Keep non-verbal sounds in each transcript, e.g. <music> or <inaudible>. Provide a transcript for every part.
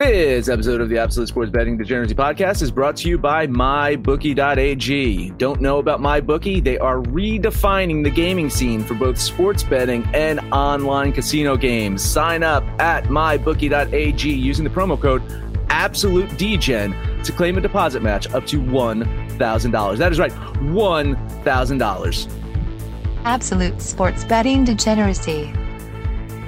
This episode of the Absolute Sports Betting Degeneracy Podcast is brought to you by MyBookie.ag. Don't know about MyBookie? They are redefining the gaming scene for both sports betting and online casino games. Sign up at MyBookie.ag using the promo code AbsoluteDGen to claim a deposit match up to $1,000. That is right, $1,000. Absolute Sports Betting Degeneracy.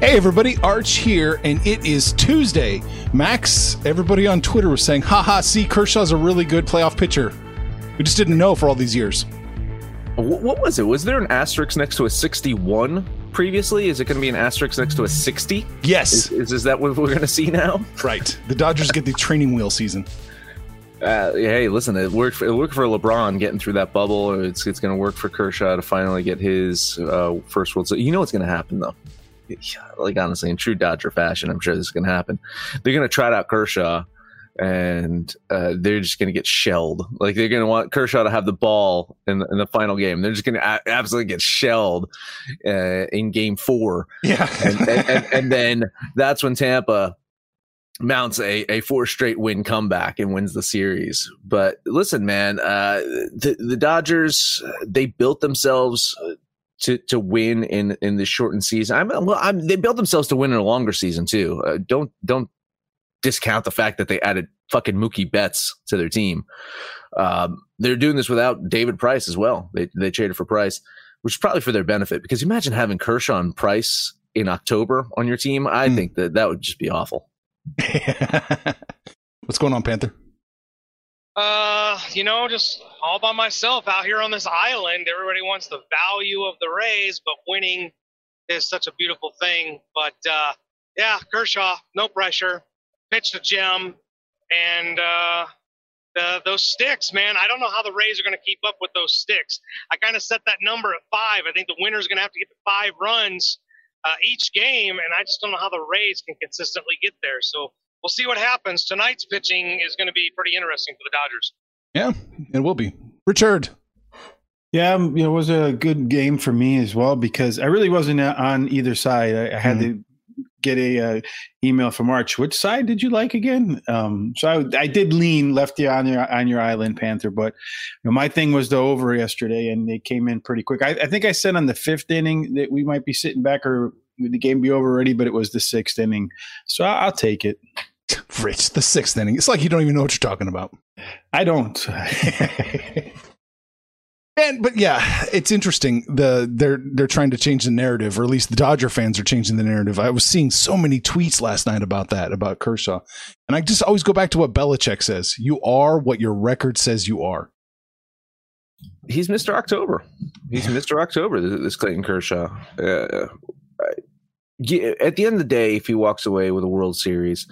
Hey everybody, Arch here, and it is Tuesday. Max, everybody on Twitter was saying, haha, see, Kershaw's a really good playoff pitcher. We just didn't know for all these years. What was it? Was there an asterisk next to a 61 previously? Is it going to be an asterisk next to a 60? Yes. Is, is, is that what we're going to see now? Right. The Dodgers get the training wheel season. <laughs> Uh, hey, listen, it worked. For, it worked for LeBron getting through that bubble. It's it's going to work for Kershaw to finally get his uh, first World Series. You know what's going to happen though <laughs> like honestly, in true Dodger fashion, I'm sure this is going to happen. They're going to trot out Kershaw, and uh, they're just going to get shelled. Like they're going to want Kershaw to have the ball in the, in the final game. They're just going to a- absolutely get shelled uh, in Game Four. Yeah, and, and, and, and <laughs> then that's when Tampa mounts a, a four straight win comeback and wins the series. But listen, man, uh, the the Dodgers they built themselves to to win in in the shortened season. I'm, well, I'm, they built themselves to win in a longer season too. Uh, don't don't discount the fact that they added fucking Mookie Betts to their team. Um, they're doing this without David Price as well. They they traded for Price, which is probably for their benefit because imagine having Kershaw and Price in October on your team. I mm. think that that would just be awful. <laughs> What's going on, Panther? Uh, you know, just all by myself out here on this island. Everybody wants the value of the Rays, but winning is such a beautiful thing. But uh, yeah, Kershaw, no pressure, pitched a gem, and uh, the, those sticks, man. I don't know how the Rays are going to keep up with those sticks. I kind of set that number at five. I think the winner's going to have to get to five runs uh, each game, and I just don't know how the Rays can consistently get there. So we'll see what happens. Tonight's pitching is going to be pretty interesting for the Dodgers. Yeah, it will be. Richard. Yeah, um, you know, it was a good game for me as well because I really wasn't on either side. I, I had mm-hmm. to get a uh, email from Arch. Which side did you like again? Um, so I, I, did lean lefty on your on your island, Panther. But you know, my thing was the over yesterday, and they came in pretty quick. I, I think I said on the fifth inning that we might be sitting back or the game be over already, but it was the sixth inning. So I, will take it. <laughs> Rich, the sixth inning. It's like you don't even know what you're talking about. I don't. <laughs> and but yeah, it's interesting. The they're they're trying to change the narrative, or at least the Dodger fans are changing the narrative. I was seeing so many tweets last night about that, about Kershaw. And I just always go back to what Belichick says. You are what your record says you are. He's Mr. October. He's Mr. October, this Clayton Kershaw. Uh, at the end of the day, if he walks away with a World Series,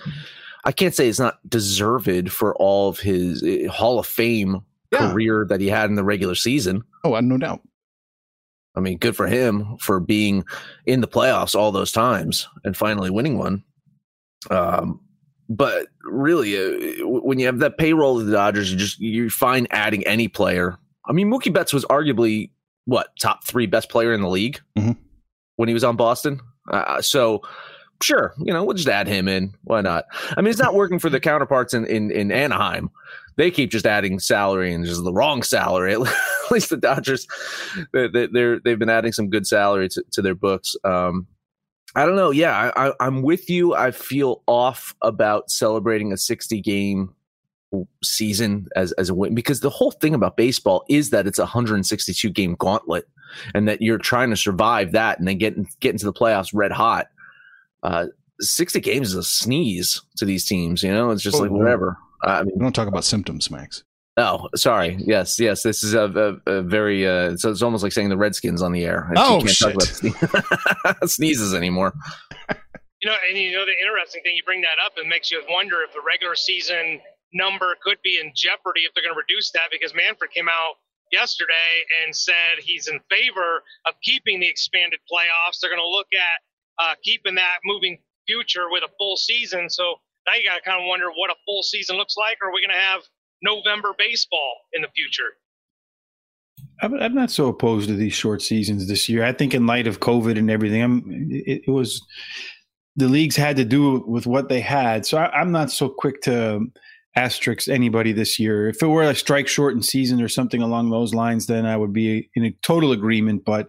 I can't say it's not deserved for all of his uh, Hall of Fame yeah. career that he had in the regular season. Oh, I no doubt. I mean, good for him for being in the playoffs all those times and finally winning one. Um, but really, uh, when you have that payroll of the Dodgers, you just you find adding any player. I mean, Mookie Betts was arguably what top three best player in the league mm-hmm. when he was on Boston. Uh, so sure, you know, we'll just add him in. Why not? I mean, it's not working for the counterparts in, in, in Anaheim. They keep just adding salary and just the wrong salary. <laughs> At least the Dodgers, they, they're they've been adding some good salary to, to their books. Um, I don't know. Yeah, I, am with you. I feel off about celebrating a 60 game season as as a win because the whole thing about baseball is that it's a 162 game gauntlet and that you're trying to survive that and then get get into the playoffs red hot. Uh, 60 games is a sneeze to these teams. You know, it's just oh, like whatever. I mean, we don't talk about symptoms, Max. Oh, sorry. Yes, yes. This is a, a, a very. Uh, so it's almost like saying the Redskins on the air. Oh, can't shit. talk about <laughs> sneezes anymore. You know, and you know the interesting thing you bring that up, it makes you wonder if the regular season number could be in jeopardy if they're going to reduce that because Manfred came out yesterday and said he's in favor of keeping the expanded playoffs. They're going to look at uh, keeping that moving future with a full season. So now you got to kind of wonder what a full season looks like. Are we going to have November baseball in the future? I'm not so opposed to these short seasons this year. I think in light of COVID and everything, I'm, it, it was the leagues had to do with what they had. So I, am not so quick to asterisk anybody this year. If it were a strike shortened season or something along those lines, then I would be in a total agreement. But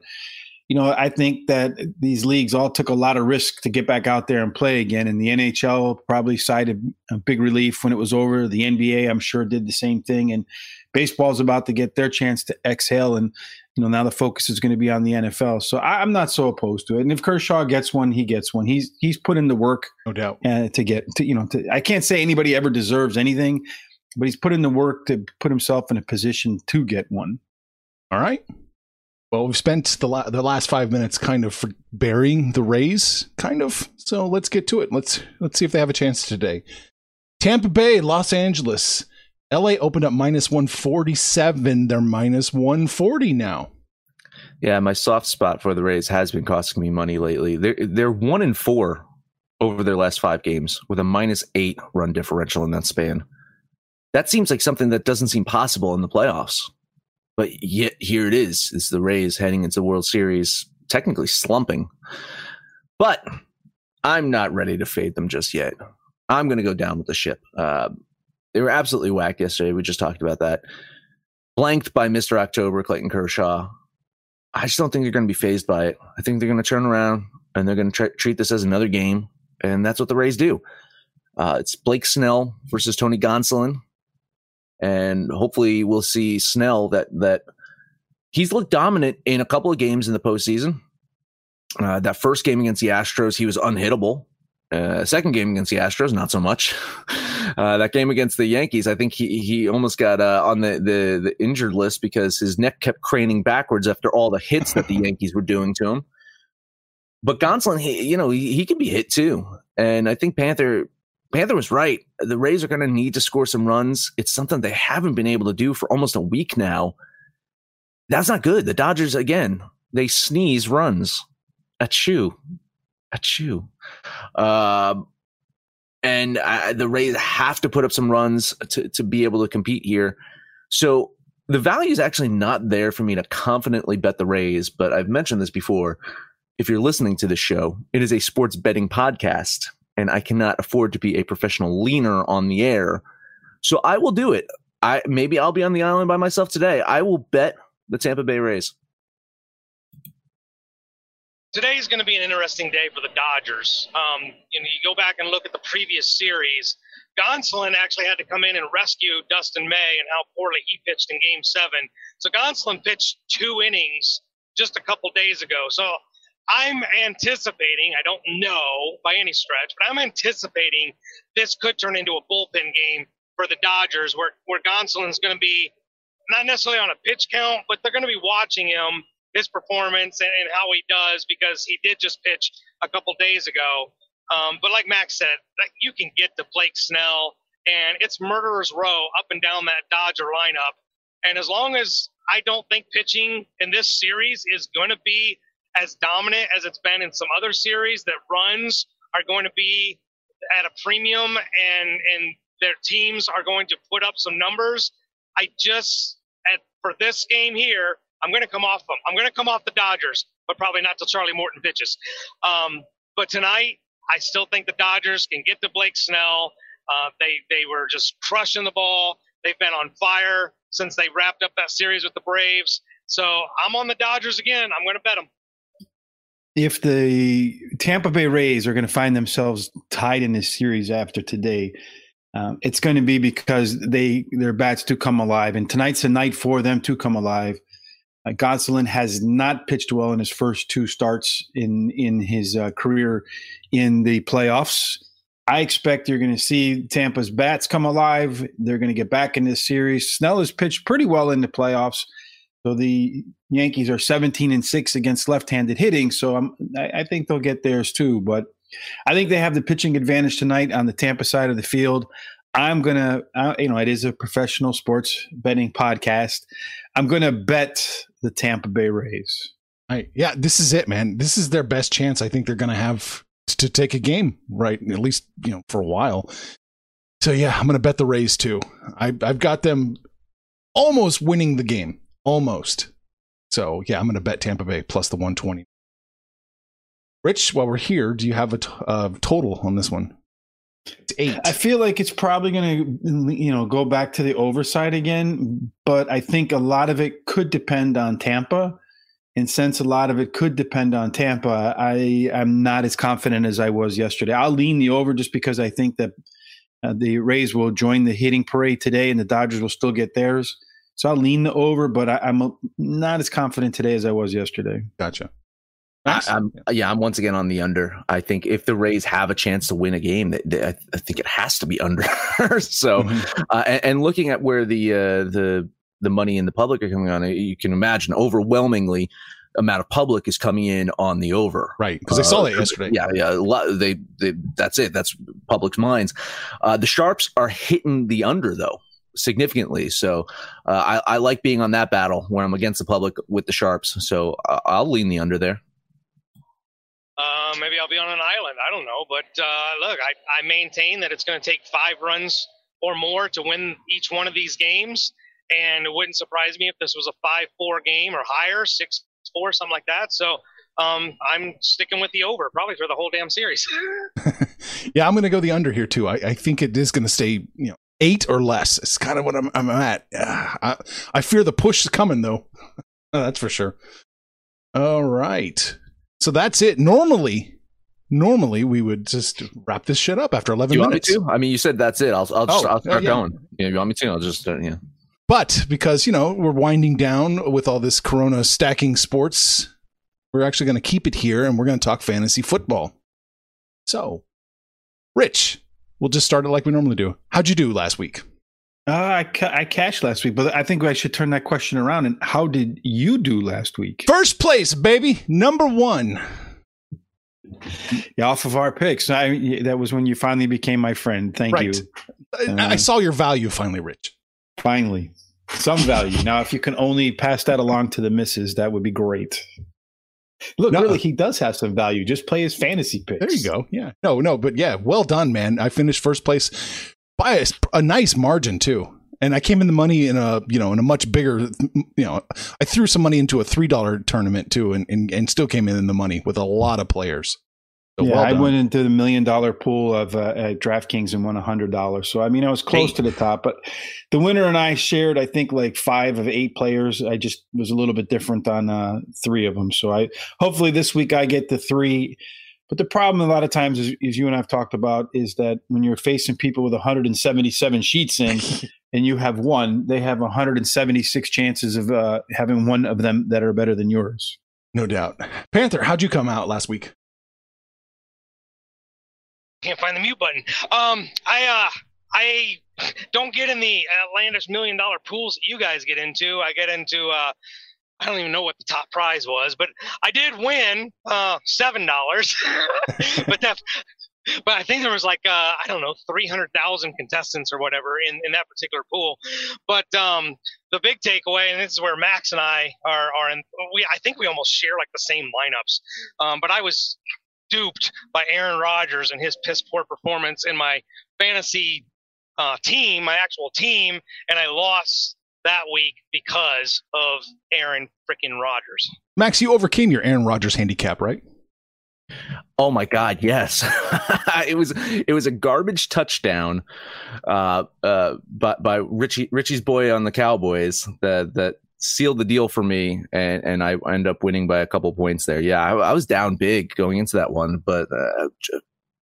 you know, I think that these leagues all took a lot of risk to get back out there and play again. And the NHL probably cited a big relief when it was over. The NBA, I'm sure, did the same thing. And baseball's about to get their chance to exhale. And, you know, now the focus is going to be on the NFL. So I, am not so opposed to it. And if Kershaw gets one, he gets one. He's he's put in the work, no doubt, uh, to get to you know. To, I can't say anybody ever deserves anything, but he's put in the work to put himself in a position to get one. All right. Well, we've spent the la- the last five minutes kind of burying the Rays, kind of. So let's get to it. Let's let's see if they have a chance today. Tampa Bay, Los Angeles, LA opened up minus one forty seven. They're minus one forty now. Yeah, my soft spot for the Rays has been costing me money lately. They're they're one in four over their last five games with a minus eight run differential in that span. That seems like something that doesn't seem possible in the playoffs. But yet here it is. It's the Rays heading into the World Series, technically slumping. But I'm not ready to fade them just yet. I'm going to go down with the ship. Uh, they were absolutely whack yesterday. We just talked about that. Blanked by Mr. October, Clayton Kershaw. I just don't think they're going to be phased by it. I think they're going to turn around and they're going to tr- treat this as another game. And that's what the Rays do. Uh, it's Blake Snell versus Tony Gonsolin and hopefully we'll see Snell that that he's looked dominant in a couple of games in the postseason. Uh, that first game against the Astros, he was unhittable. Uh, second game against the Astros, not so much. <laughs> Uh, that game against the Yankees, I think he he almost got uh, on the, the the injured list because his neck kept craning backwards after all the hits that the <laughs> Yankees were doing to him. But Gonsolin, he, you know, he, he can be hit too, and I think Panther Panther was right. The Rays are going to need to score some runs. It's something they haven't been able to do for almost a week now. That's not good. The Dodgers, again, they sneeze runs. A chew. A chew. Uh, and I, the Rays have to put up some runs to, to be able to compete here. So the value is actually not there for me to confidently bet the Rays, but I've mentioned this before. If you're listening to this show, it is a sports betting podcast and I cannot afford to be a professional leaner on the air. So I will do it. I maybe I'll be on the island by myself today. I will bet the Tampa Bay Rays. Today is going to be an interesting day for the Dodgers. Um, you know, you go back and look at the previous series. Gonsolin actually had to come in and rescue Dustin May and how poorly he pitched in Game Seven. So Gonsolin pitched two innings just a couple days ago. So I'm anticipating, I don't know by any stretch, but I'm anticipating this could turn into a bullpen game for the Dodgers where, where Gonsolin's going to be not necessarily on a pitch count, but they're going to be watching him, his performance, and, and how he does because he did just pitch a couple days ago. Um, but like Max said, like you can get to Blake Snell, and it's murderer's row up and down that Dodger lineup. And as long as I don't think pitching in this series is going to be as dominant as it's been in some other series that runs are going to be at a premium and and their teams are going to put up some numbers. I just at for this game here, I'm going to come off them. I'm going to come off the Dodgers, but probably not till Charlie Morton pitches. Um, but tonight, I still think the Dodgers can get to Blake Snell. Uh, they they were just crushing the ball. They've been on fire since they wrapped up that series with the Braves. So I'm on the Dodgers again. I'm going to bet them if the Tampa Bay Rays are going to find themselves tied in this series after today, um, it's going to be because they their bats do come alive, and tonight's a night for them to come alive. Uh, Gonsolin has not pitched well in his first two starts in in his uh, career in the playoffs. I expect you're going to see Tampa's bats come alive. They're going to get back in this series. Snell has pitched pretty well in the playoffs. So the Yankees are 17 and six against left-handed hitting. So I'm, I, I think they'll get theirs too. But I think they have the pitching advantage tonight on the Tampa side of the field. I'm gonna, uh, you know, it is a professional sports betting podcast. I'm gonna bet the Tampa Bay Rays. Right. Yeah, this is it, man. This is their best chance. I think they're gonna have to take a game, right? At least you know for a while. So yeah, I'm gonna bet the Rays too. I, I've got them almost winning the game almost. So yeah, I'm going to bet Tampa Bay plus the 120. Rich, while we're here, do you have a uh, total on this one? It's eight. I feel like it's probably going to, you know, go back to the overside again. But I think a lot of it could depend on Tampa. And since a lot of it could depend on Tampa, I am not as confident as I was yesterday. I'll lean the over just because I think that uh, the Rays will join the hitting parade today, and the Dodgers will still get theirs. So I'll lean the over, but I, am not as confident today as I was yesterday. Gotcha. Nice. I, am yeah, I'm once again on the under. I think if the Rays have a chance to win a game, they, they, I think it has to be under. <laughs> so, mm-hmm. uh, and, and, looking at where the uh, the the money in the public are coming on, you can imagine overwhelmingly amount of public is coming in on the over. Right. Because I saw that yesterday. Yeah. Yeah. They, they, that's it. That's public's minds. Uh, the Sharps are hitting the under though significantly. So uh, I, I, like being on that battle where I'm against the public with the Sharps. So uh, I'll lean the under there. Uh, maybe I'll be on an island. I don't know. But uh, look, I, I maintain that it's going to take five runs or more to win each one of these games. And it wouldn't surprise me if this was a 5 4 game or higher, 6 4, something like that. So um, I'm sticking with the over probably for the whole damn series. <laughs> <laughs> yeah, I'm going to go the under here too. I, I think it is going to stay, you know, eight or less. It's kind of what I'm, I'm at. Uh, I, I fear the push is coming though. <laughs> that's for sure. All right. So that's it. Normally, normally we would just wrap this shit up after 11 you minutes. Want me to? I mean, you said that's it. I'll, I'll just, oh, I'll start yeah. going. Yeah, you want me to? I'll just, uh, yeah. But because, you know, we're winding down with all this Corona stacking sports, we're actually going to keep it here and we're going to talk fantasy football. So, Rich, we'll just start it like we normally do. How'd you do last week? Uh, I, ca- I cashed last week, but I think I should turn that question around. And how did you do last week? First place, baby. Number one. Yeah, off of our picks. I, that was when you finally became my friend. Thank right. you. I, I saw your value finally, Rich. Finally some value. Now, if you can only pass that along to the misses, that would be great. Look, no, really, he does have some value. Just play his fantasy picks. There you go. Yeah. No, no, but yeah, well done, man. I finished first place by a, a nice margin too. And I came in the money in a, you know, in a much bigger, you know, I threw some money into a $3 tournament too and, and, and still came in in the money with a lot of players. So yeah, well I went into the million dollar pool of uh, at DraftKings and won a hundred dollars. So I mean, I was close eight. to the top, but the winner and I shared, I think, like five of eight players. I just was a little bit different on uh, three of them. So I hopefully this week I get the three. But the problem a lot of times, is, as you and I've talked about, is that when you're facing people with 177 sheets in, <laughs> and you have one, they have 176 chances of uh, having one of them that are better than yours. No doubt. Panther, how'd you come out last week? Can't find the mute button. Um, I uh, I don't get in the outlandish million dollar pools that you guys get into. I get into uh, I don't even know what the top prize was, but I did win uh, seven dollars. <laughs> but that, but I think there was like uh, I don't know three hundred thousand contestants or whatever in, in that particular pool. But um, the big takeaway, and this is where Max and I are are in. We I think we almost share like the same lineups. Um, but I was duped by Aaron Rodgers and his piss poor performance in my fantasy uh, team, my actual team, and I lost that week because of Aaron freaking Rodgers. Max, you overcame your Aaron Rodgers handicap, right? Oh my God, yes. <laughs> it was it was a garbage touchdown, uh, uh, but by Richie Richie's boy on the Cowboys that that sealed the deal for me, and and I end up winning by a couple points there. Yeah, I, I was down big going into that one, but uh,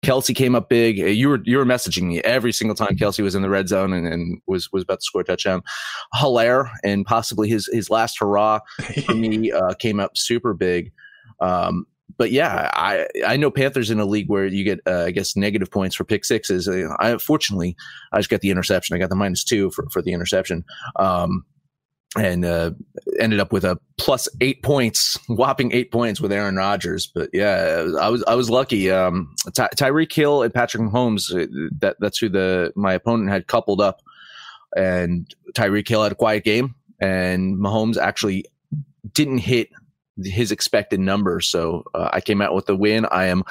Kelce came up big. Uh, you were you were messaging me every single time Kelce was in the red zone and, and was was about to score a touchdown. Helaire and possibly his his last hurrah for me <laughs> uh, came up super big. Um, but yeah, I I know Panthers in a league where you get uh, I guess negative points for pick sixes. I fortunately I just got the interception. I got the minus two for for the interception. Um, and uh, ended up with a plus eight points, whopping eight points with Aaron Rodgers. But yeah, I was I was lucky. Um, Ty- Tyreek Hill and Patrick Mahomes. Uh, that that's who the my opponent had coupled up, and Tyreek Hill had a quiet game, and Mahomes actually didn't hit his expected numbers. So uh, I came out with the win. I am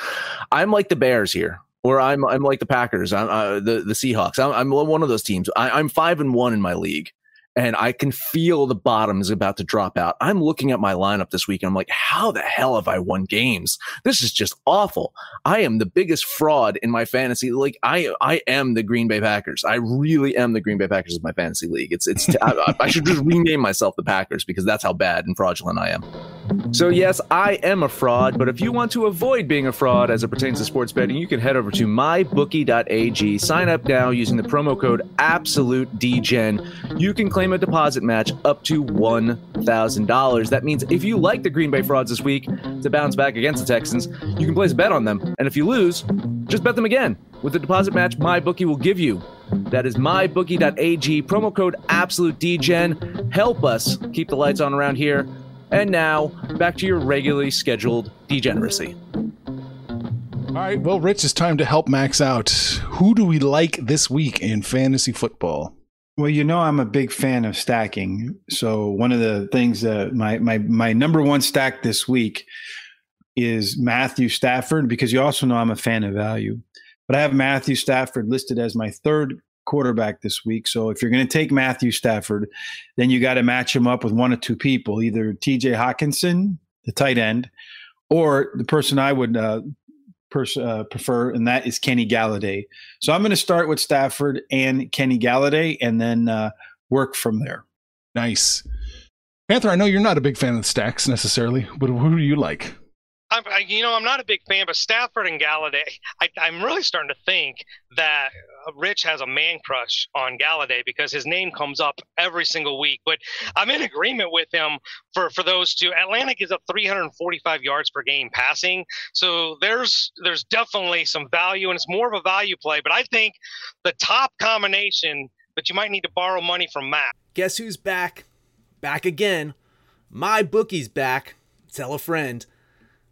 I'm like the Bears here. Or I'm I'm like the Packers. I'm uh, the the Seahawks. I'm, I'm one of those teams. I, I'm five and one in my league, and I can feel the bottom is about to drop out. I'm looking at my lineup this week and I'm like, how the hell have I won games? This is just awful. I am the biggest fraud in my fantasy. Like I, I am the Green Bay Packers. I really am the Green Bay Packers of my fantasy league. It's, it's, <laughs> I, I should just rename myself the Packers because that's how bad and fraudulent I am. So yes, I am a fraud, but if you want to avoid being a fraud as it pertains to sports betting, you can head over to mybookie.ag, sign up now using the promo code AbsoluteDGen. You can claim a deposit match up to $1,000. That means if you like the Green Bay Frauds this week to bounce back against the Texans, you can place a bet on them. And if you lose, just bet them again with the deposit match MyBookie will give you. That is mybookie.ag, promo code AbsoluteDGen. Help us keep the lights on around here. And now, back to your regularly scheduled degeneracy. All right, well, Rich, it's time to help Max out. Who do we like this week in fantasy football? Well, you know I'm a big fan of stacking. So one of the things that my my my number one stack this week is Matthew Stafford because you also know I'm a fan of value. But I have Matthew Stafford listed as my third quarterback this week. So if you're going to take Matthew Stafford, then you got to match him up with one or two people, either TJ Hockenson, the tight end, or the person I would uh, pers- uh, prefer, and that is Kenny Golladay. So I'm going to start with Stafford and Kenny Golladay and then uh, work from there. Nice. Panther, I know you're not a big fan of the stacks necessarily, but who do you like? I'm, I, you know, I'm not a big fan, but Stafford and Golladay, I, I'm really starting to think that Rich has a man crush on Golladay because his name comes up every single week. But I'm in agreement with him for, for those two. Atlantic is up 345 yards per game passing, so there's there's definitely some value, and it's more of a value play. But I think the top combination that you might need to borrow money from Matt. Guess who's back? Back again. My bookie's back. Tell a friend.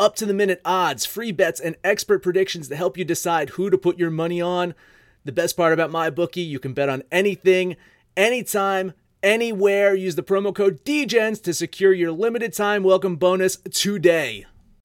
Up to the minute odds, free bets, and expert predictions to help you decide who to put your money on. The best part about my bookie, you can bet on anything, anytime, anywhere. Use the promo code DGENS to secure your limited time welcome bonus today.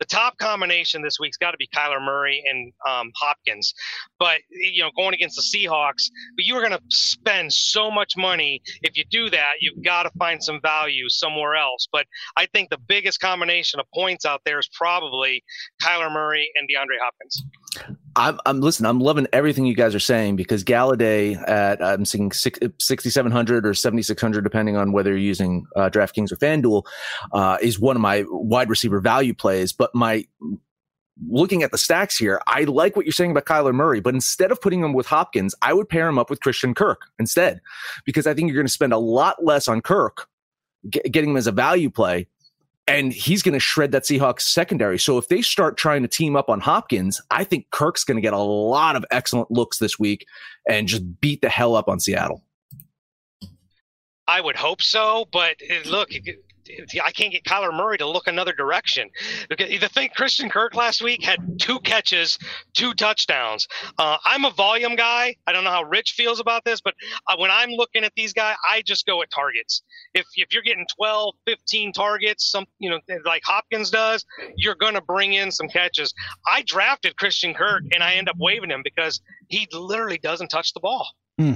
The top combination this week's got to be Kyler Murray and um, Hopkins. But, you know, going against the Seahawks, but you are going to spend so much money. If you do that, you've got to find some value somewhere else. But I think the biggest combination of points out there is probably Kyler Murray and DeAndre Hopkins. I'm, I'm listen. I'm loving everything you guys are saying because Golladay at I'm seeing 6,700 or 7,600, depending on whether you're using uh, DraftKings or FanDuel, uh, is one of my wide receiver value plays. But my looking at the stacks here, I like what you're saying about Kyler Murray, but instead of putting him with Hopkins, I would pair him up with Christian Kirk instead, because I think you're going to spend a lot less on Kirk, getting him as a value play and he's going to shred that Seahawks secondary. So if they start trying to team up on Hopkins, I think Kirk's going to get a lot of excellent looks this week and just beat the hell up on Seattle. I would hope so, but uh, look, I can't get Kyler Murray to look another direction. The thing, Christian Kirk last week had two catches, two touchdowns. Uh, I'm a volume guy. I don't know how Rich feels about this, but uh, when I'm looking at these guys, I just go at targets. If if you're getting 12, 15 targets, some you know like Hopkins does, you're going to bring in some catches. I drafted Christian Kirk and I end up waiving him because he literally doesn't touch the ball. Hmm.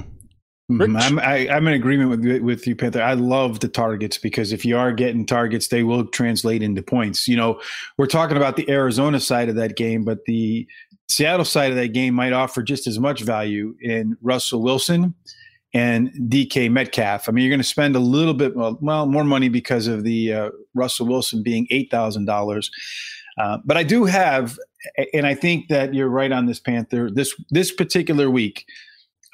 Mm-hmm. I'm I, am i am in agreement with with you, Panther. I love the targets because if you are getting targets, they will translate into points. You know, we're talking about the Arizona side of that game, but the Seattle side of that game might offer just as much value in Russell Wilson and DK Metcalf. I mean, you're going to spend a little bit well, well more money because of the uh, Russell Wilson being eight thousand uh, dollars. But I do have, and I think that you're right on this Panther. This this particular week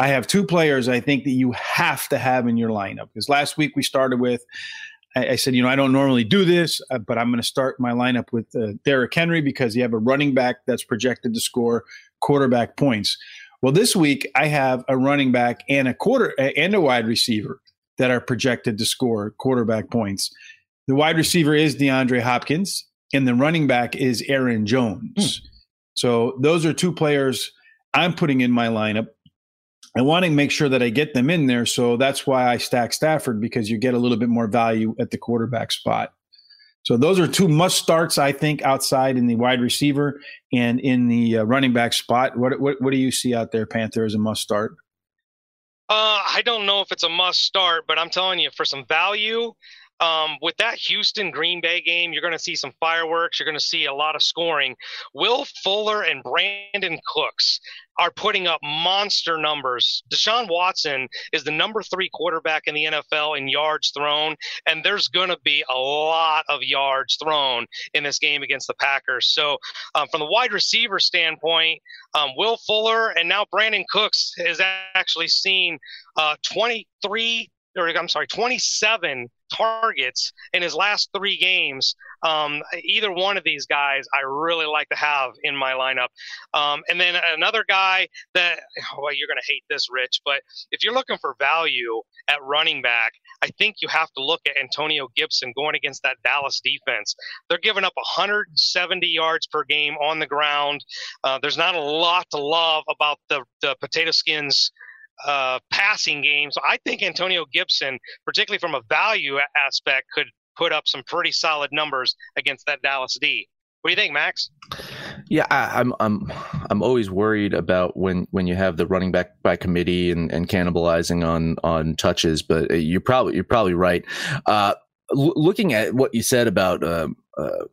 I have two players I think that you have to have in your lineup. Because last week we started with, I, I said, you know, I don't normally do this, uh, but I'm going to start my lineup with uh, Derrick Henry because you have a running back that's projected to score quarterback points. Well, this week I have a running back and a quarter and a wide receiver that are projected to score quarterback points. The wide receiver is DeAndre Hopkins, and the running back is Aaron Jones. Hmm. So those are two players I'm putting in my lineup. I want to make sure that I get them in there. So that's why I stack Stafford because you get a little bit more value at the quarterback spot. So those are two must starts, I think, outside in the wide receiver and in the uh, running back spot. What, what what do you see out there, Panther, as a must start? Uh, I don't know if it's a must start, but I'm telling you, for some value, um, with that Houston Green Bay game, you're going to see some fireworks. You're going to see a lot of scoring. Will Fuller and Brandin Cooks are putting up monster numbers. Deshaun Watson is the number three quarterback in the NFL in yards thrown, and there's going to be a lot of yards thrown in this game against the Packers. So, um, from the wide receiver standpoint, um, Will Fuller and now Brandin Cooks has actually seen uh, 23 or I'm sorry, 27 targets in his last three games. Um, either one of these guys, I really like to have in my lineup. Um, and then another guy that, well, you're going to hate this, Rich, but if you're looking for value at running back, I think you have to look at Antonio Gibson going against that Dallas defense. They're giving up 170 yards per game on the ground. Uh, there's not a lot to love about the, the potato skins uh, passing game. So I think Antonio Gibson, particularly from a value aspect, could put up some pretty solid numbers against that Dallas D. What do you think, Max? Yeah, I, am I'm I'm always worried about when when you have the running back by committee and, and cannibalizing on on touches, but you're probably you're probably right. Uh, l- looking at what you said about uh, uh,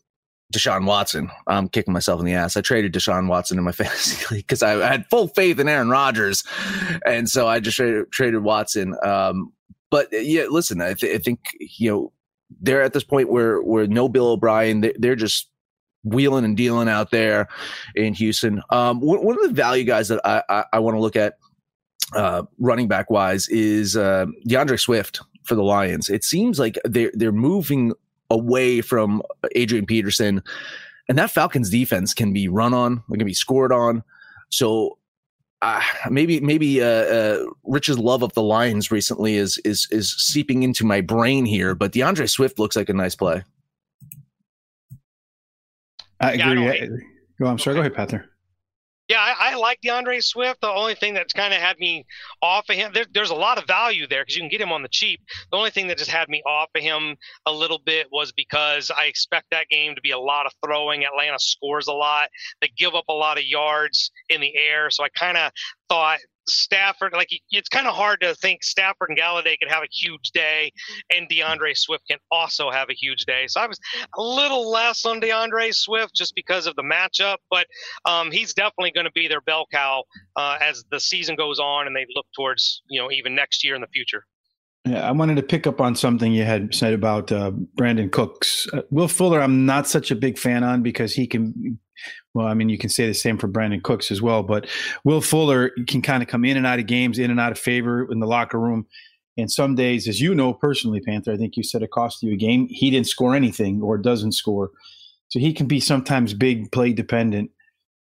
Deshaun Watson. I'm kicking myself in the ass. I traded Deshaun Watson in my <laughs> fantasy league because I, had full faith in Aaron Rodgers, and so I just traded, Watson. Um, but yeah, listen, I, th- I, think you know they're at this point where where no Bill O'Brien, they, they're just wheeling and dealing out there in Houston. Um, one, of the value guys that I, I, I want to look at uh, running back wise is uh, D'Andre Swift for the Lions. It seems like they're they're moving away from Adrian Peterson. And that Falcons defense can be run on, it can be scored on. So uh, maybe maybe uh, uh, Rich's love of the Lions recently is is is seeping into my brain here, but D'Andre Swift looks like a nice play. I agree. Yeah, I go. I'm sorry. Okay. Go ahead, Panther. I, I like D'Andre Swift. The only thing that's kind of had me off of him, there, there's a lot of value there because you can get him on the cheap. The only thing that just had me off of him a little bit was because I expect that game to be a lot of throwing. Atlanta scores a lot. They give up a lot of yards in the air. So I kind of thought Stafford, like it's kind of hard to think Stafford and Golladay could have a huge day, and D'Andre Swift can also have a huge day. So I was a little less on D'Andre Swift just because of the matchup, but um, he's definitely going to be their bell cow uh, as the season goes on and they look towards you know even next year in the future. Yeah, I wanted to pick up on something you had said about uh, Brandin Cooks. Uh, Will Fuller, I'm not such a big fan on because he can well, I mean, you can say the same for Brandin Cooks as well, but Will Fuller can kind of come in and out of games, in and out of favor in the locker room. And some days, as you know personally, Panther, I think you said it cost you a game. He didn't score anything or doesn't score. So he can be sometimes big play dependent.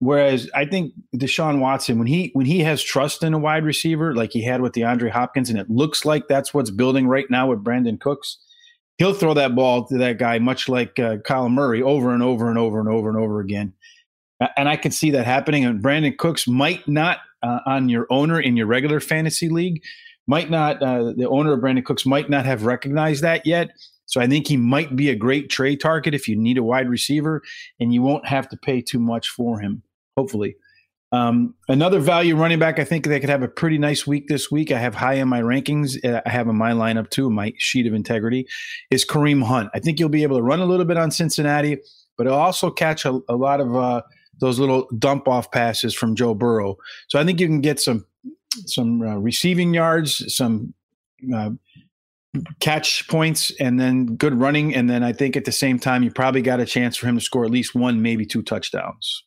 Whereas I think Deshaun Watson, when he when he has trust in a wide receiver, like he had with DeAndre Hopkins, and it looks like that's what's building right now with Brandin Cooks, he'll throw that ball to that guy, much like uh, Kyle Murray, over and over and over and over and over again. And I can see that happening. And Brandin Cooks might not uh, on your owner in your regular fantasy league, might not uh, the owner of Brandin Cooks might not have recognized that yet. So I think he might be a great trade target if you need a wide receiver, and you won't have to pay too much for him hopefully. Um, another value running back, I think they could have a pretty nice week this week. I have high in my rankings. Uh, I have in my lineup too, my sheet of integrity, is Kareem Hunt. I think you'll be able to run a little bit on Cincinnati, but also catch a, a lot of uh, those little dump off passes from Joe Burrow. So I think you can get some some uh, receiving yards, some uh, catch points, and then good running. And then I think at the same time, you probably got a chance for him to score at least one, maybe two touchdowns.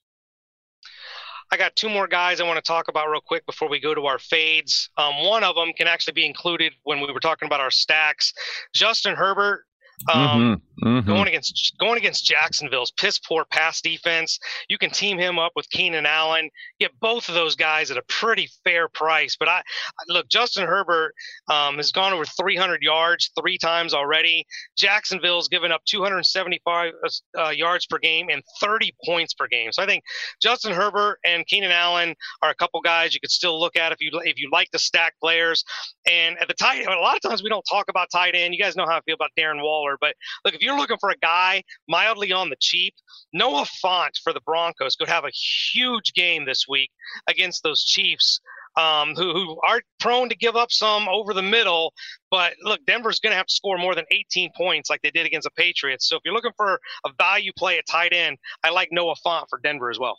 I got two more guys I want to talk about real quick before we go to our fades. Um, one of them can actually be included when we were talking about our stacks. Justin Herbert um, mm-hmm. Mm-hmm. Going against going against Jacksonville's piss poor pass defense, you can team him up with Keenan Allen. Get both of those guys at a pretty fair price. But I look, Justin Herbert um, has gone over 300 yards three times already. Jacksonville's given up 275 uh, yards per game and 30 points per game. So I think Justin Herbert and Keenan Allen are a couple guys you could still look at if you if you like to stack players. And at the tight, a lot of times we don't talk about tight end. You guys know how I feel about Darren Waller, but look, if you're looking for a guy mildly on the cheap, Noah Fant for the Broncos could have a huge game this week against those Chiefs. Um, who, who are prone to give up some over the middle. But look, Denver's going to have to score more than 18 points like they did against the Patriots. So if you're looking for a value play at tight end, I like Noah Fant for Denver as well.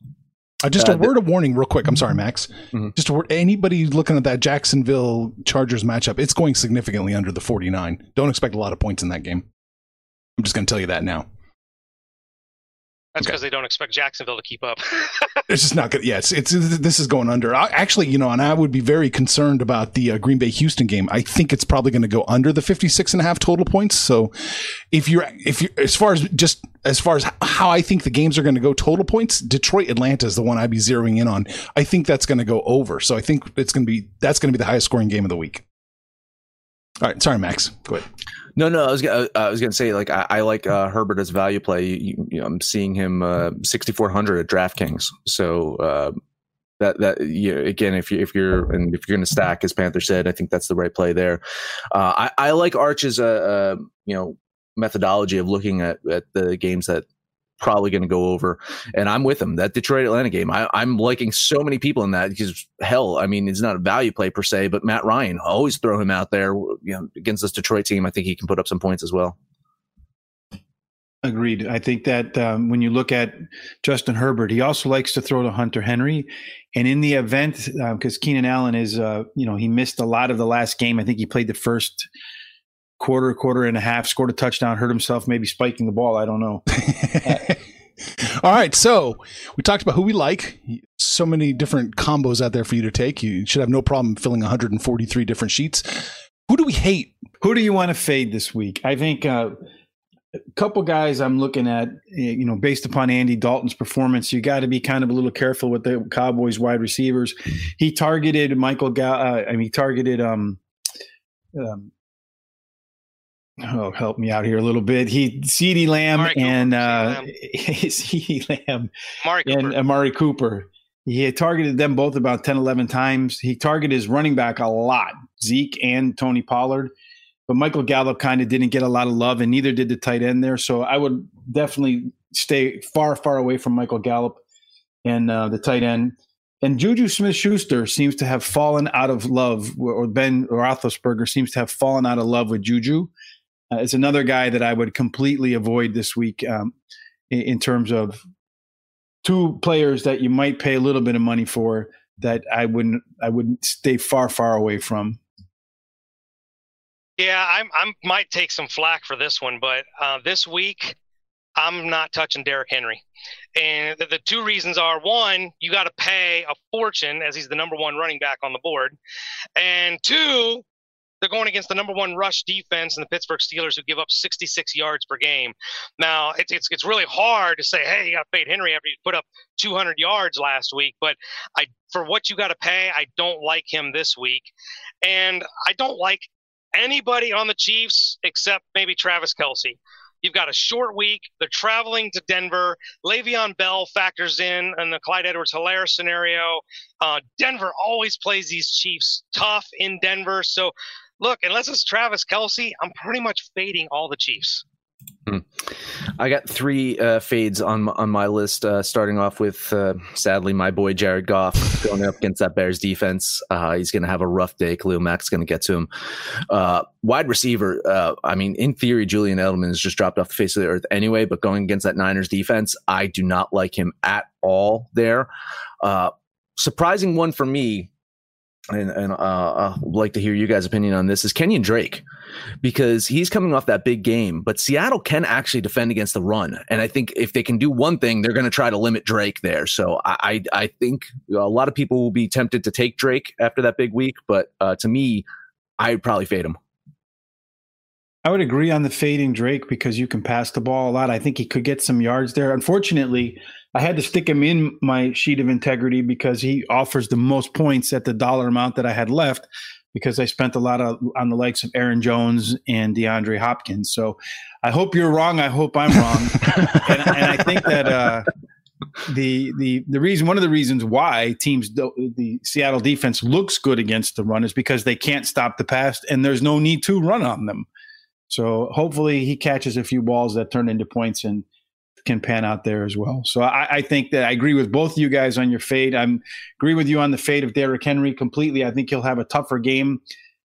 Uh, just a uh, word of warning, real quick. I'm sorry, Max. Mm-hmm. Just a word. Anybody looking at that Jacksonville Chargers matchup, it's going significantly under the 49. Don't expect a lot of points in that game. I'm just going to tell you that now. That's because okay. they don't expect Jacksonville to keep up. <laughs> it's just not good. Yeah, it's, it's, this is going under. I, actually, you know, and I would be very concerned about the uh, Green Bay Houston game. I think it's probably going to go under the 56 and a half total points. So if you're, if you as far as just as far as how I think the games are going to go total points, Detroit Atlanta is the one I'd be zeroing in on. I think that's going to go over. So I think it's going to be, that's going to be the highest scoring game of the week. All right. Sorry, Max. Go ahead. No, no, I was uh, I was gonna say like I, I like uh, Herbert as value play. You, you know, I'm seeing him uh, 6400 at DraftKings. So uh, that that you know, again, if you if you're and if you're gonna stack, as Panther said, I think that's the right play there. Uh, I I like Arch's uh, uh you know methodology of looking at at the games that probably going to go over. And I'm with him. That Detroit Atlanta game, I, am liking so many people in that because hell, I mean, it's not a value play per se, but Matt Ryan, always throw him out there. You know, against this Detroit team, I think he can put up some points as well. Agreed. I think that um, when you look at Justin Herbert, he also likes to throw to Hunter Henry. And in the event, because uh, Keenan Allen is, uh, you know, he missed a lot of the last game. I think he played the first quarter, quarter and a half, scored a touchdown, hurt himself, maybe spiking the ball. I don't know. <laughs> All right. So we talked about who we like. So many different combos out there for you to take. You should have no problem filling 143 different sheets. Who do we hate? Who do you want to fade this week? I think uh, a couple guys I'm looking at, you know, based upon Andy Dalton's performance, you got to be kind of a little careful with the Cowboys wide receivers. He targeted Michael. Ga- uh, I mean, he targeted um, um, oh, help me out here a little bit. He CeeDee Lamb Amari and uh, CeeDee Lamb <laughs> Amari and Amari Cooper. He had targeted them both about 10, 11 times. He targeted his running back a lot, Zeke and Tony Pollard. But Michael Gallup kind of didn't get a lot of love, and neither did the tight end there. So I would definitely stay far, far away from Michael Gallup and uh, the tight end. And Juju Smith Schuster seems to have fallen out of love, or Ben Roethlisberger seems to have fallen out of love with Juju uh, is another guy that I would completely avoid this week um, in, in, terms of two players that you might pay a little bit of money for that I wouldn't I wouldn't stay far far away from. Yeah, I'm I might take some flack for this one, but uh, this week I'm not touching Derrick Henry. And the, the, two reasons are one, you got to pay a fortune as he's the number one running back on the board. And two, they're going against the number one rush defense in the Pittsburgh Steelers, who give up 66 yards per game. Now, it's it's, it's really hard to say, hey, you got to fade Henry after you put up 200 yards last week. But I, for what you got to pay, I don't like him this week, and I don't like anybody on the Chiefs except maybe Travis Kelce. You've got a short week. They're traveling to Denver. Le'Veon Bell factors in in the Clyde Edwards Helaire scenario. Uh, Denver always plays these Chiefs tough in Denver. So look, unless it's Travis Kelce, I'm pretty much fading all the Chiefs. Hmm. I got three uh, fades on on my list. Uh, starting off with, uh, sadly, my boy Jared Goff going up against that Bears defense. Uh, he's going to have a rough day. Khalil Mack's going to get to him. Uh, wide receiver. Uh, I mean, in theory, Julian Edelman has just dropped off the face of the earth anyway. But going against that Niners defense, I do not like him at all. There, surprising one for me and, and uh, I'd like to hear you guys' opinion on this is Kenyon Drake because he's coming off that big game, but Seattle can actually defend against the run, and I think if they can do one thing, they're going to try to limit Drake there. So I, I, I think a lot of people will be tempted to take Drake after that big week, but uh, to me, I'd probably fade him. I would agree on the fading Drake because you can pass the ball a lot. I think he could get some yards there. Unfortunately, I had to stick him in my sheet of integrity because he offers the most points at the dollar amount that I had left because I spent a lot of on the likes of Aaron Jones and DeAndre Hopkins. So I hope you're wrong. I hope I'm wrong. <laughs> and, and, I think that uh, the the the reason one of the reasons why teams the Seattle defense looks good against the run is because they can't stop the pass and there's no need to run on them. So hopefully he catches a few balls that turn into points and can pan out there as well. So I, I, think that I agree with both of you guys on your fade. I agree with you on the fade of Derrick Henry completely. I think he'll have a tougher game.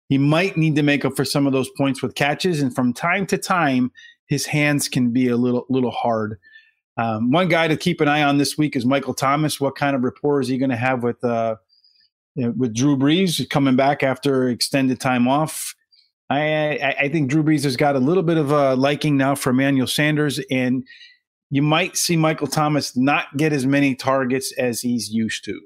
He might need to make up for some of those points with catches, and from time to time, his hands can be a little little hard. Um, one guy to keep an eye on this week is Michael Thomas. What kind of rapport is he going to have with uh, with Drew Brees coming back after extended time off? I, I, I think Drew Brees has got a little bit of a liking now for Emmanuel Sanders, and you might see Michael Thomas not get as many targets as he's used to.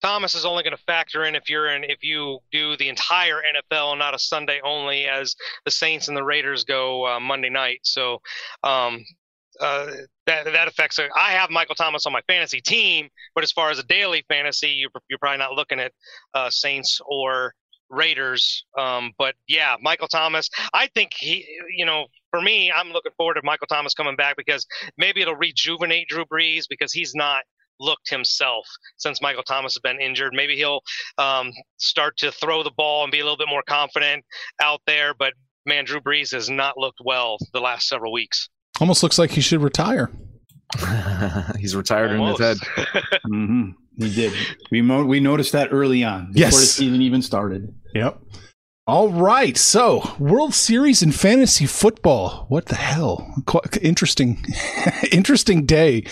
Thomas is only going to factor in if you're in if you do the entire NFL, and not a Sunday only, as the Saints and the Raiders go uh, Monday night. So um, uh, that that affects. It. I have Michael Thomas on my fantasy team, but as far as a daily fantasy, you're, you're probably not looking at uh, Saints or Raiders. Um, but yeah, Michael Thomas. I think he, you know, for me, I'm looking forward to Michael Thomas coming back because maybe it'll rejuvenate Drew Brees because he's not looked himself since Michael Thomas has been injured. Maybe he'll um, start to throw the ball and be a little bit more confident out there. But man, Drew Brees has not looked well the last several weeks. Almost looks like he should retire. <laughs> He's retired Almost. in his head. <laughs> mm-hmm. He did. We mo- we noticed that early on before yes. the season even started. Yep. All right. So, World Series in fantasy football. What the hell? Quite interesting, <laughs> interesting day.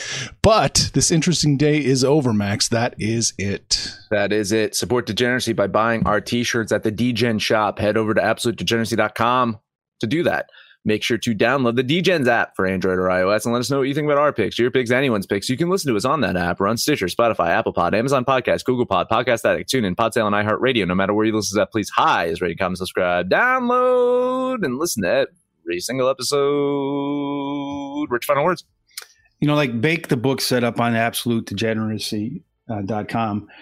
But this interesting day is over, Max. That is it. That is it. Support degeneracy by buying our t-shirts at the Degen shop. Head over to absolutedegeneracy.com to do that make sure to download the DGens app for Android or iOS and let us know what you think about our picks, your picks, anyone's picks. You can listen to us on that app. We're on Stitcher, Spotify, Apple Pod, Amazon Podcast, Google Pod, Podcast Addict, TuneIn, Podtail, and iHeartRadio. No matter where you listen to that, please hi is rate, comment, subscribe, download, and listen to every single episode. Rich, final words. You know, like Bake the book set up on absolutedegeneracy.com. Uh,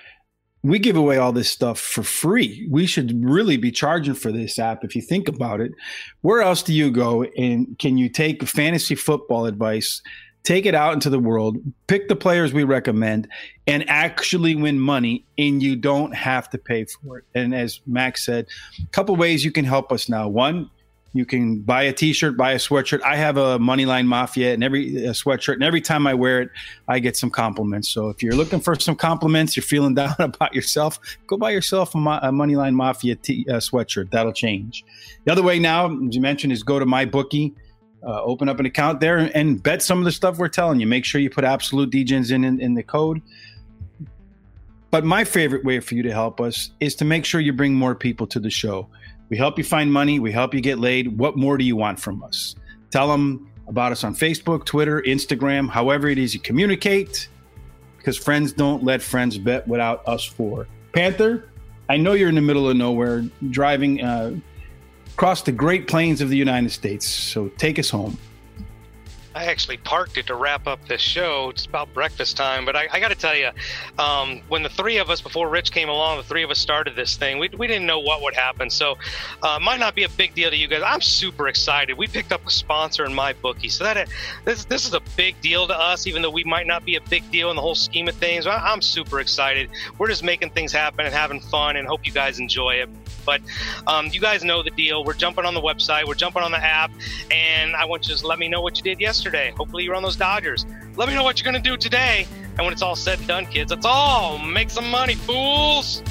we give away all this stuff for free. We should really be charging for this app if you think about it. Where else do you go and can you take fantasy football advice, take it out into the world, pick the players we recommend, and actually win money, and you don't have to pay for it? And as Max said, a couple ways you can help us now. One, you can buy a T-shirt, buy a sweatshirt. I have a Moneyline Mafia and every sweatshirt, and every time I wear it, I get some compliments. So if you're looking for some compliments, you're feeling <laughs> down about yourself, go buy yourself a, a Moneyline Mafia t- uh, sweatshirt. That'll change. The other way now, as you mentioned, is go to MyBookie. Uh, open up an account there and bet some of the stuff we're telling you. Make sure you put absolute degens in, in, in the code. But my favorite way for you to help us is to make sure you bring more people to the show. We help you find money. We help you get laid. What more do you want from us? Tell them about us on Facebook, Twitter, Instagram, however it is you communicate, because friends don't let friends bet without us for. Panther, I know you're in the middle of nowhere, driving uh, across the Great Plains of the United States. So take us home. I actually parked it to wrap up this show. It's about breakfast time, but I, I got to tell you, um, when the three of us, before Rich came along, the three of us started this thing. We, we didn't know what would happen, so uh, might not be a big deal to you guys. I'm super excited. We picked up a sponsor in MyBookie, so that this this is a big deal to us, even though we might not be a big deal in the whole scheme of things. I, I'm super excited. We're just making things happen and having fun, and hope you guys enjoy it. But um, you guys know the deal. We're jumping on the website, we're jumping on the app, and I want you to let me know what you did yesterday. Hopefully, you're on those Dodgers. Let me know what you're going to do today. And when it's all said and done, kids, that's all. Make some money, fools.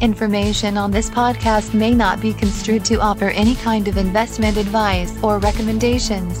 Information on this podcast may not be construed to offer any kind of investment advice or recommendations.